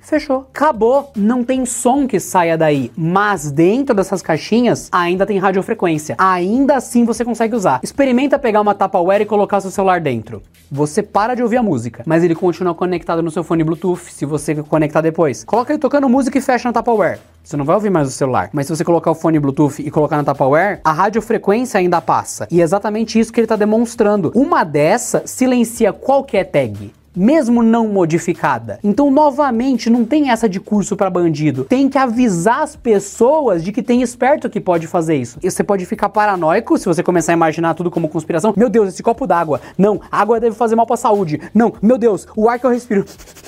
fechou. Acabou. Não tem som que saia daí, mas dentro dessas caixinhas ainda tem radiofrequência. Ainda assim você consegue usar. Experimenta pegar uma Tupperware e colocar seu celular dentro. Você para de ouvir a música, mas ele continua conectado no seu fone Bluetooth se você conectar depois. Coloca ele tocando música e fecha na Tupperware. Você não vai ouvir mais o celular. Mas se você colocar o fone Bluetooth e colocar na Tupperware, a radiofrequência ainda passa. E é exatamente isso que ele está demonstrando. Uma dessa silencia qualquer tag mesmo não modificada. Então, novamente, não tem essa de curso para bandido. Tem que avisar as pessoas de que tem esperto que pode fazer isso. E você pode ficar paranoico se você começar a imaginar tudo como conspiração. Meu Deus, esse copo d'água. Não, água deve fazer mal para saúde. Não, meu Deus, o ar que eu respiro.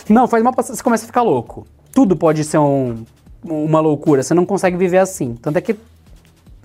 Não, faz mal pra... Você começa a ficar louco. Tudo pode ser um, uma loucura. Você não consegue viver assim. Tanto é que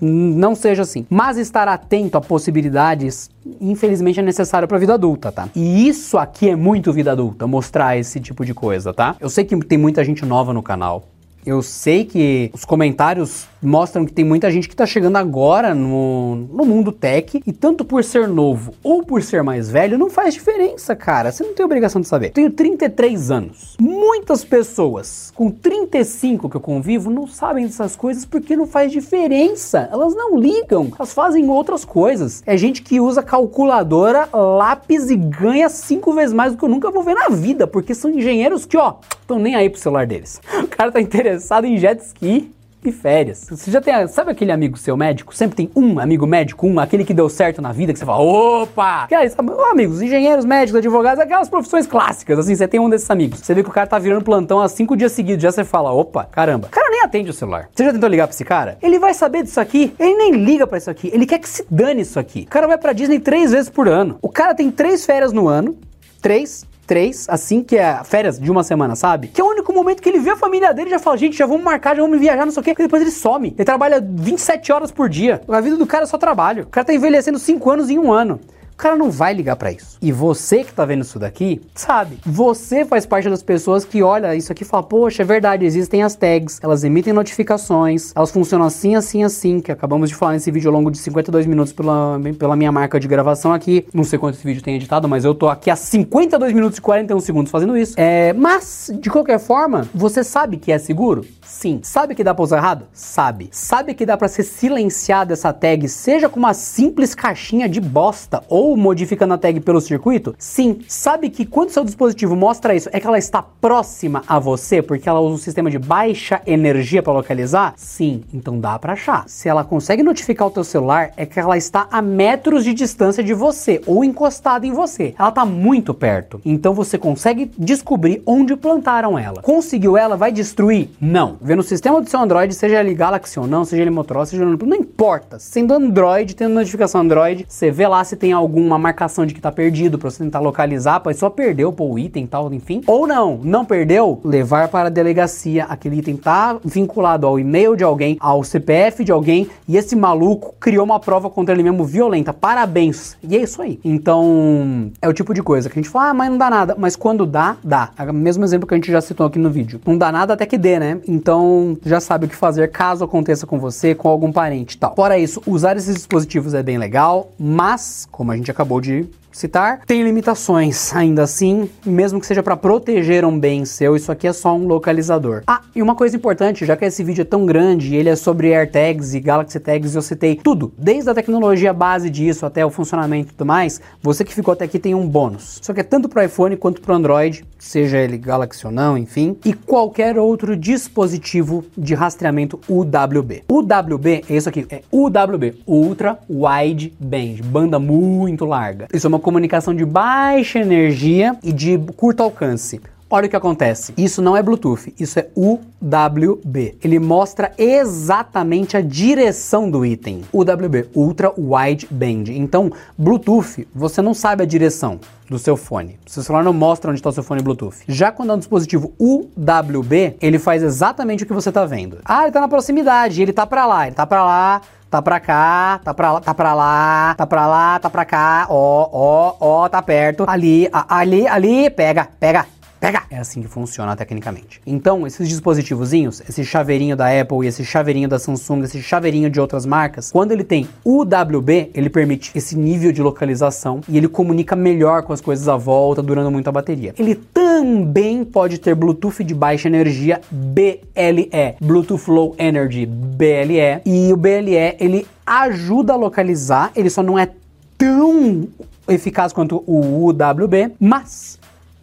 não seja assim. Mas estar atento a possibilidades, infelizmente, é necessário para a vida adulta, tá? E isso aqui é muito vida adulta, mostrar esse tipo de coisa, tá? Eu sei que tem muita gente nova no canal. Eu sei que os comentários mostram que tem muita gente que está chegando agora no, no mundo tech e tanto por ser novo ou por ser mais velho não faz diferença, cara. Você não tem obrigação de saber. Tenho 33 anos. Muitas pessoas com 35 que eu convivo não sabem dessas coisas porque não faz diferença. Elas não ligam, elas fazem outras coisas. É gente que usa calculadora, lápis e ganha cinco vezes mais do que eu nunca vou ver na vida, porque são engenheiros que, ó, estão nem aí pro celular deles. (laughs) O cara tá interessado em jet ski e férias. Você já tem, sabe aquele amigo seu médico? Sempre tem um amigo médico, um, aquele que deu certo na vida, que você fala, opa! Que isso, amigos, engenheiros, médicos, advogados, aquelas profissões clássicas, assim, você tem um desses amigos. Você vê que o cara tá virando plantão há cinco dias seguidos, já você fala, opa, caramba. O cara nem atende o celular. Você já tentou ligar pra esse cara? Ele vai saber disso aqui, ele nem liga para isso aqui, ele quer que se dane isso aqui. O cara vai pra Disney três vezes por ano. O cara tem três férias no ano, três, três, assim que é férias de uma semana, sabe? Que é o único momento que ele vê a família dele e já fala, gente, já vamos marcar, já vamos viajar, não sei o quê. E depois ele some. Ele trabalha 27 horas por dia. A vida do cara é só trabalho. O cara tá envelhecendo 5 anos em um ano. Cara não vai ligar para isso. E você que tá vendo isso daqui, sabe? Você faz parte das pessoas que olha isso aqui e fala: "Poxa, é verdade, existem as tags, elas emitem notificações, elas funcionam assim, assim, assim", que acabamos de falar nesse vídeo ao longo de 52 minutos pela, pela minha marca de gravação aqui. Não sei quanto esse vídeo tem editado, mas eu tô aqui há 52 minutos e 41 segundos fazendo isso. É, mas de qualquer forma, você sabe que é seguro? Sim. Sabe que dá pra usar errado? Sabe. Sabe que dá para ser silenciada essa tag, seja com uma simples caixinha de bosta ou modificando a tag pelo circuito? Sim. Sabe que quando seu dispositivo mostra isso, é que ela está próxima a você, porque ela usa um sistema de baixa energia para localizar? Sim. Então dá para achar. Se ela consegue notificar o teu celular, é que ela está a metros de distância de você ou encostada em você. Ela está muito perto. Então você consegue descobrir onde plantaram ela. Conseguiu ela, vai destruir? Não. Vê no sistema do seu Android, seja ele Galaxy ou não, seja ele Motorola, seja ele... Não importa. Sendo Android, tendo notificação Android, você vê lá se tem algum alguma marcação de que tá perdido para você tentar localizar, pois só perdeu pô, o item tal, enfim. Ou não, não perdeu, levar para a delegacia, aquele item tá vinculado ao e-mail de alguém, ao CPF de alguém, e esse maluco criou uma prova contra ele mesmo violenta. Parabéns. E é isso aí. Então, é o tipo de coisa que a gente fala, ah, mas não dá nada. Mas quando dá, dá. É o mesmo exemplo que a gente já citou aqui no vídeo. Não dá nada até que dê, né? Então, já sabe o que fazer caso aconteça com você, com algum parente e tal. Fora isso, usar esses dispositivos é bem legal, mas, como a gente acabou de citar, tem limitações ainda assim, mesmo que seja para proteger um bem seu, isso aqui é só um localizador. Ah, e uma coisa importante, já que esse vídeo é tão grande, ele é sobre AirTags e Galaxy Tags, eu citei tudo, desde a tecnologia base disso até o funcionamento e tudo mais, você que ficou até aqui tem um bônus. Isso aqui é tanto para iPhone quanto para Android, seja ele Galaxy ou não, enfim, e qualquer outro dispositivo de rastreamento UWB. UWB é isso aqui, é UWB, Ultra Wide Band, banda muito larga. Isso é uma comunicação de baixa energia e de curto alcance. Olha o que acontece. Isso não é Bluetooth, isso é UWB. Ele mostra exatamente a direção do item. UWB, Ultra Wide Band. Então, Bluetooth, você não sabe a direção do seu fone. O seu celular não mostra onde está o seu fone Bluetooth. Já quando é um dispositivo UWB, ele faz exatamente o que você está vendo. Ah, ele está na proximidade, ele está para lá, ele está para lá, tá pra cá, tá pra lá, tá pra lá, tá pra lá, tá pra cá, ó, ó, ó, tá perto, ali, a, ali, ali, pega, pega, pega. É assim que funciona tecnicamente. Então, esses dispositivozinhos, esse chaveirinho da Apple e esse chaveirinho da Samsung, esse chaveirinho de outras marcas, quando ele tem UWB, ele permite esse nível de localização e ele comunica melhor com as coisas à volta, durando muito a bateria. Ele também pode ter Bluetooth de baixa energia BLE, Bluetooth Low Energy BLE, e. O BLE ele ajuda a localizar, ele só não é tão eficaz quanto o UWB, mas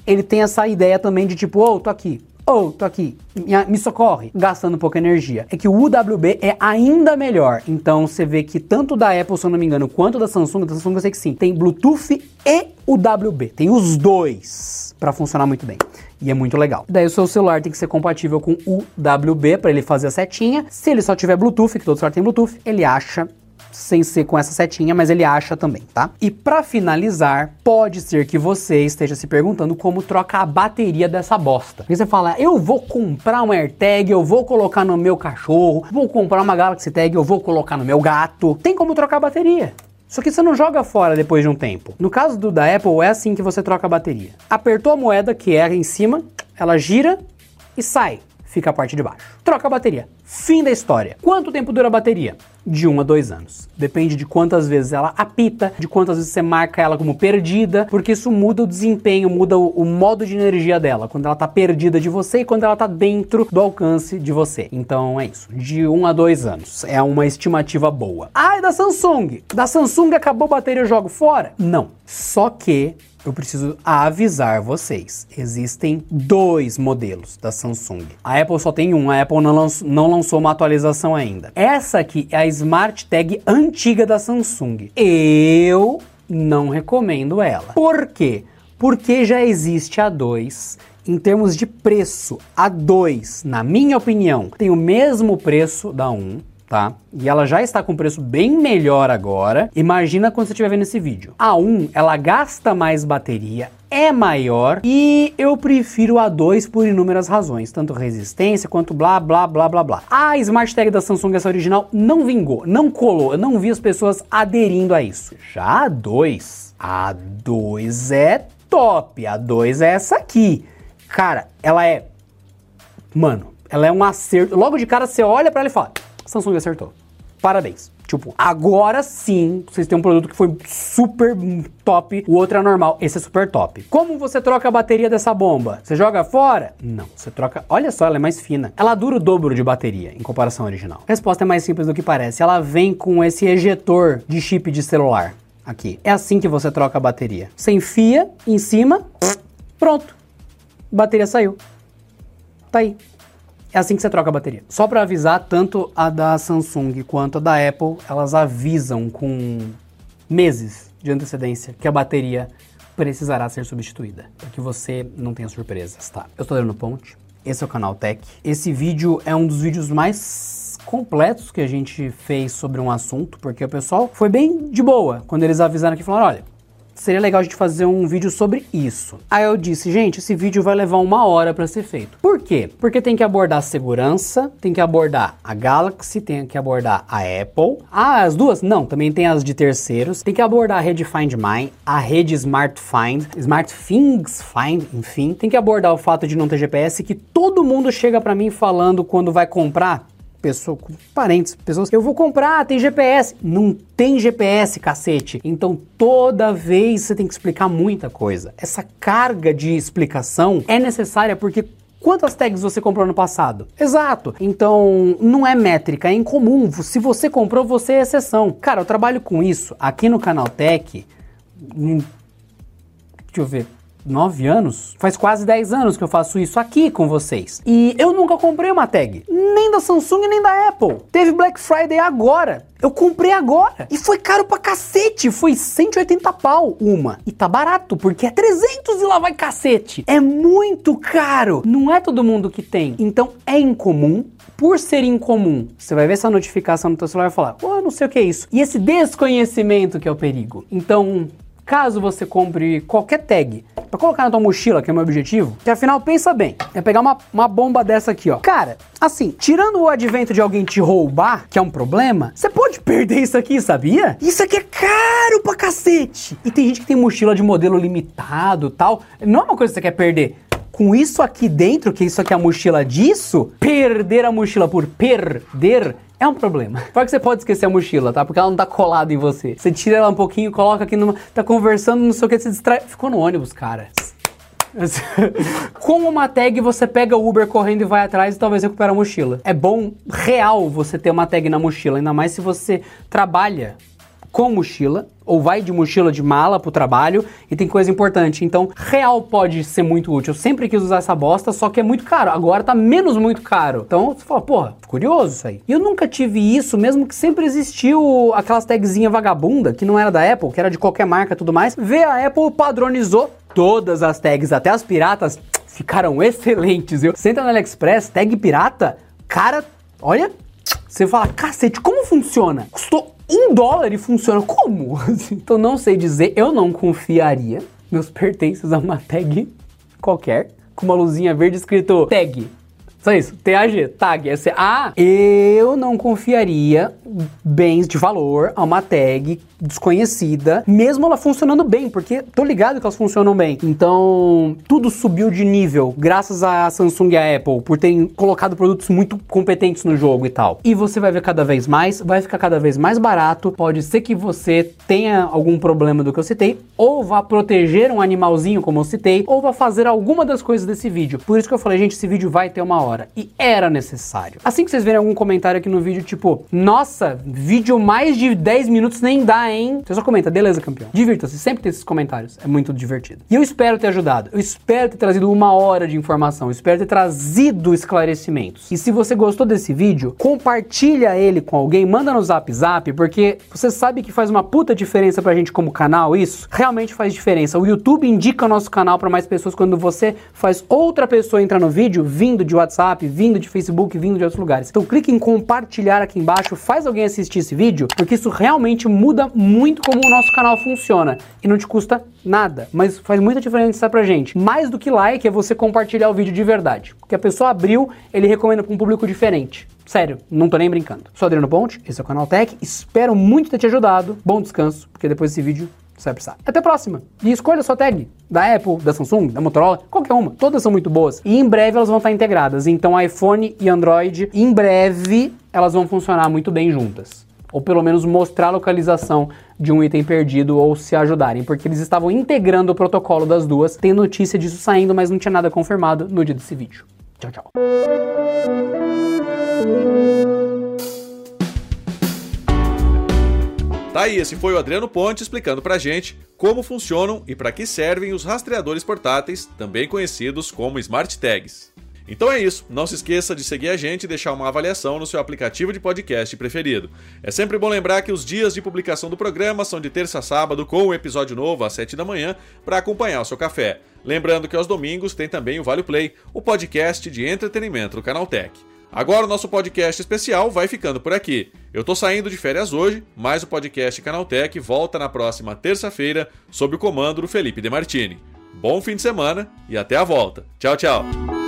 ele tem essa ideia também de tipo, ô, oh, tô aqui, ou oh, tô aqui, me socorre, gastando pouca energia. É que o UWB é ainda melhor. Então você vê que tanto da Apple, se eu não me engano, quanto da Samsung, da Samsung eu sei que sim, tem Bluetooth e UWB. Tem os dois para funcionar muito bem. E é muito legal. Daí o seu celular tem que ser compatível com UWB para ele fazer a setinha. Se ele só tiver Bluetooth, que todo celular tem Bluetooth, ele acha sem ser com essa setinha, mas ele acha também, tá? E para finalizar, pode ser que você esteja se perguntando como troca a bateria dessa bosta. E você fala, eu vou comprar uma AirTag, eu vou colocar no meu cachorro, vou comprar uma Galaxy Tag, eu vou colocar no meu gato. Tem como trocar a bateria. Só que você não joga fora depois de um tempo. No caso do da Apple, é assim que você troca a bateria. Apertou a moeda, que é em cima, ela gira e sai fica a parte de baixo. Troca a bateria. Fim da história. Quanto tempo dura a bateria? De 1 um a 2 anos. Depende de quantas vezes ela apita, de quantas vezes você marca ela como perdida, porque isso muda o desempenho, muda o, o modo de energia dela, quando ela tá perdida de você e quando ela tá dentro do alcance de você. Então é isso. De 1 um a 2 anos. É uma estimativa boa. Ah, é da Samsung. Da Samsung acabou a bateria, eu jogo fora? Não. Só que eu preciso avisar vocês. Existem dois modelos da Samsung. A Apple só tem um, a Apple não, lanç, não lançou uma atualização ainda. Essa aqui é a Smart Tag antiga da Samsung. Eu não recomendo ela. Por quê? Porque já existe a 2 em termos de preço, a 2, na minha opinião, tem o mesmo preço da 1 tá? E ela já está com preço bem melhor agora. Imagina quando você estiver vendo esse vídeo. A 1, ela gasta mais bateria, é maior e eu prefiro a 2 por inúmeras razões, tanto resistência quanto blá blá blá blá blá. A Smart Tag da Samsung, essa original, não vingou, não colou, eu não vi as pessoas aderindo a isso. Já a 2, a 2 é top, a 2 é essa aqui. Cara, ela é. Mano, ela é um acerto. Logo de cara você olha para ela e fala: Samsung acertou. Parabéns. Tipo, agora sim, vocês têm um produto que foi super top, o outro é normal, esse é super top. Como você troca a bateria dessa bomba? Você joga fora? Não, você troca. Olha só, ela é mais fina. Ela dura o dobro de bateria em comparação original. A resposta é mais simples do que parece. Ela vem com esse ejetor de chip de celular aqui. É assim que você troca a bateria. Você enfia em cima, pronto. Bateria saiu. Tá aí. É assim que você troca a bateria. Só para avisar, tanto a da Samsung quanto a da Apple, elas avisam com meses de antecedência que a bateria precisará ser substituída, para que você não tenha surpresas, tá? Eu sou Adriano Ponte, esse é o canal Tech. Esse vídeo é um dos vídeos mais completos que a gente fez sobre um assunto, porque o pessoal foi bem de boa quando eles avisaram que falaram, olha, seria legal a gente fazer um vídeo sobre isso. Aí eu disse, gente, esse vídeo vai levar uma hora para ser feito. Por quê? Porque tem que abordar segurança, tem que abordar a Galaxy, tem que abordar a Apple. Ah, as duas? Não, também tem as de terceiros. Tem que abordar a rede Find My, a rede Smart Find, Smart Things Find, enfim. Tem que abordar o fato de não ter GPS, que todo mundo chega para mim falando quando vai comprar pessoa, parentes, pessoas, eu vou comprar, tem GPS. Não tem GPS, cacete. Então toda vez você tem que explicar muita coisa. Essa carga de explicação é necessária porque Quantas tags você comprou no passado? Exato. Então, não é métrica, é incomum. Se você comprou, você é exceção. Cara, eu trabalho com isso aqui no canal Tech. Hum, deixa eu ver nove anos, faz quase 10 anos que eu faço isso aqui com vocês. E eu nunca comprei uma tag, nem da Samsung nem da Apple. Teve Black Friday agora. Eu comprei agora. E foi caro pra cacete. Foi 180 pau uma. E tá barato, porque é 300 e lá vai cacete. É muito caro. Não é todo mundo que tem. Então é incomum. Por ser incomum, você vai ver essa notificação no seu celular e falar, pô, não sei o que é isso. E esse desconhecimento que é o perigo. Então, caso você compre qualquer tag para colocar na tua mochila, que é o meu objetivo, que afinal, pensa bem, é pegar uma, uma bomba dessa aqui, ó. Cara, assim, tirando o advento de alguém te roubar, que é um problema, você pode perder isso aqui, sabia? Isso aqui é caro pra cacete. E tem gente que tem mochila de modelo limitado tal. Não é uma coisa que você quer perder com isso aqui dentro, que isso aqui é a mochila disso, perder a mochila por perder é um problema. Fora que você pode esquecer a mochila, tá? Porque ela não tá colada em você. Você tira ela um pouquinho, coloca aqui numa. tá conversando, não sei o que, se distrai. Ficou no ônibus, cara. (laughs) Com uma tag você pega o Uber correndo e vai atrás e talvez recupera a mochila. É bom, real, você ter uma tag na mochila, ainda mais se você trabalha com mochila ou vai de mochila de mala pro trabalho e tem coisa importante. Então, real pode ser muito útil. Eu sempre quis usar essa bosta, só que é muito caro. Agora tá menos muito caro. Então, você fala, porra, curioso isso aí. E eu nunca tive isso, mesmo que sempre existiu aquelas tagzinha vagabunda, que não era da Apple, que era de qualquer marca e tudo mais. Vê, a Apple padronizou todas as tags, até as piratas, ficaram (laughs) excelentes. Eu, você entra no AliExpress, tag pirata, cara, olha, você fala, cacete, como funciona? Custou um dólar e funciona como? (laughs) então não sei dizer, eu não confiaria meus pertences a uma tag qualquer com uma luzinha verde escrito tag só isso. TAG, tag. Essa, ah, eu não confiaria bens de valor a uma tag desconhecida, mesmo ela funcionando bem, porque tô ligado que elas funcionam bem. Então, tudo subiu de nível graças a Samsung e a Apple por terem colocado produtos muito competentes no jogo e tal. E você vai ver cada vez mais, vai ficar cada vez mais barato. Pode ser que você tenha algum problema do que eu citei, ou vá proteger um animalzinho, como eu citei, ou vá fazer alguma das coisas desse vídeo. Por isso que eu falei, gente, esse vídeo vai ter uma hora hora. E era necessário. Assim que vocês verem algum comentário aqui no vídeo, tipo, nossa, vídeo mais de 10 minutos nem dá, hein? Você só comenta, beleza, campeão. Divirta-se, sempre tem esses comentários. É muito divertido. E eu espero ter ajudado. Eu espero ter trazido uma hora de informação. Eu espero ter trazido esclarecimentos. E se você gostou desse vídeo, compartilha ele com alguém, manda no zap zap, porque você sabe que faz uma puta diferença pra gente como canal isso. Realmente faz diferença. O YouTube indica o nosso canal para mais pessoas quando você faz outra pessoa entrar no vídeo vindo de WhatsApp WhatsApp, vindo de Facebook, vindo de outros lugares. Então clique em compartilhar aqui embaixo, faz alguém assistir esse vídeo, porque isso realmente muda muito como o nosso canal funciona e não te custa nada, mas faz muita diferença pra gente. Mais do que like é você compartilhar o vídeo de verdade, porque a pessoa abriu, ele recomenda para um público diferente. Sério, não tô nem brincando. Sou Adriano Ponte, esse é o Canal Tech, espero muito ter te ajudado. Bom descanso, porque depois desse vídeo você vai precisar. Até a próxima. E escolha a sua tag. Da Apple, da Samsung, da Motorola, qualquer uma. Todas são muito boas. E em breve elas vão estar integradas. Então iPhone e Android, em breve, elas vão funcionar muito bem juntas. Ou pelo menos mostrar a localização de um item perdido ou se ajudarem, porque eles estavam integrando o protocolo das duas. Tem notícia disso saindo, mas não tinha nada confirmado no dia desse vídeo. Tchau, tchau. Tá aí, esse foi o Adriano Ponte explicando pra gente como funcionam e para que servem os rastreadores portáteis, também conhecidos como Smart Tags. Então é isso, não se esqueça de seguir a gente e deixar uma avaliação no seu aplicativo de podcast preferido. É sempre bom lembrar que os dias de publicação do programa são de terça a sábado, com um episódio novo às 7 da manhã, para acompanhar o seu café. Lembrando que aos domingos tem também o Vale Play, o podcast de entretenimento do Canal Tech. Agora o nosso podcast especial vai ficando por aqui. Eu tô saindo de férias hoje, mas o podcast Canaltech volta na próxima terça-feira sob o comando do Felipe De Martini. Bom fim de semana e até a volta. Tchau, tchau.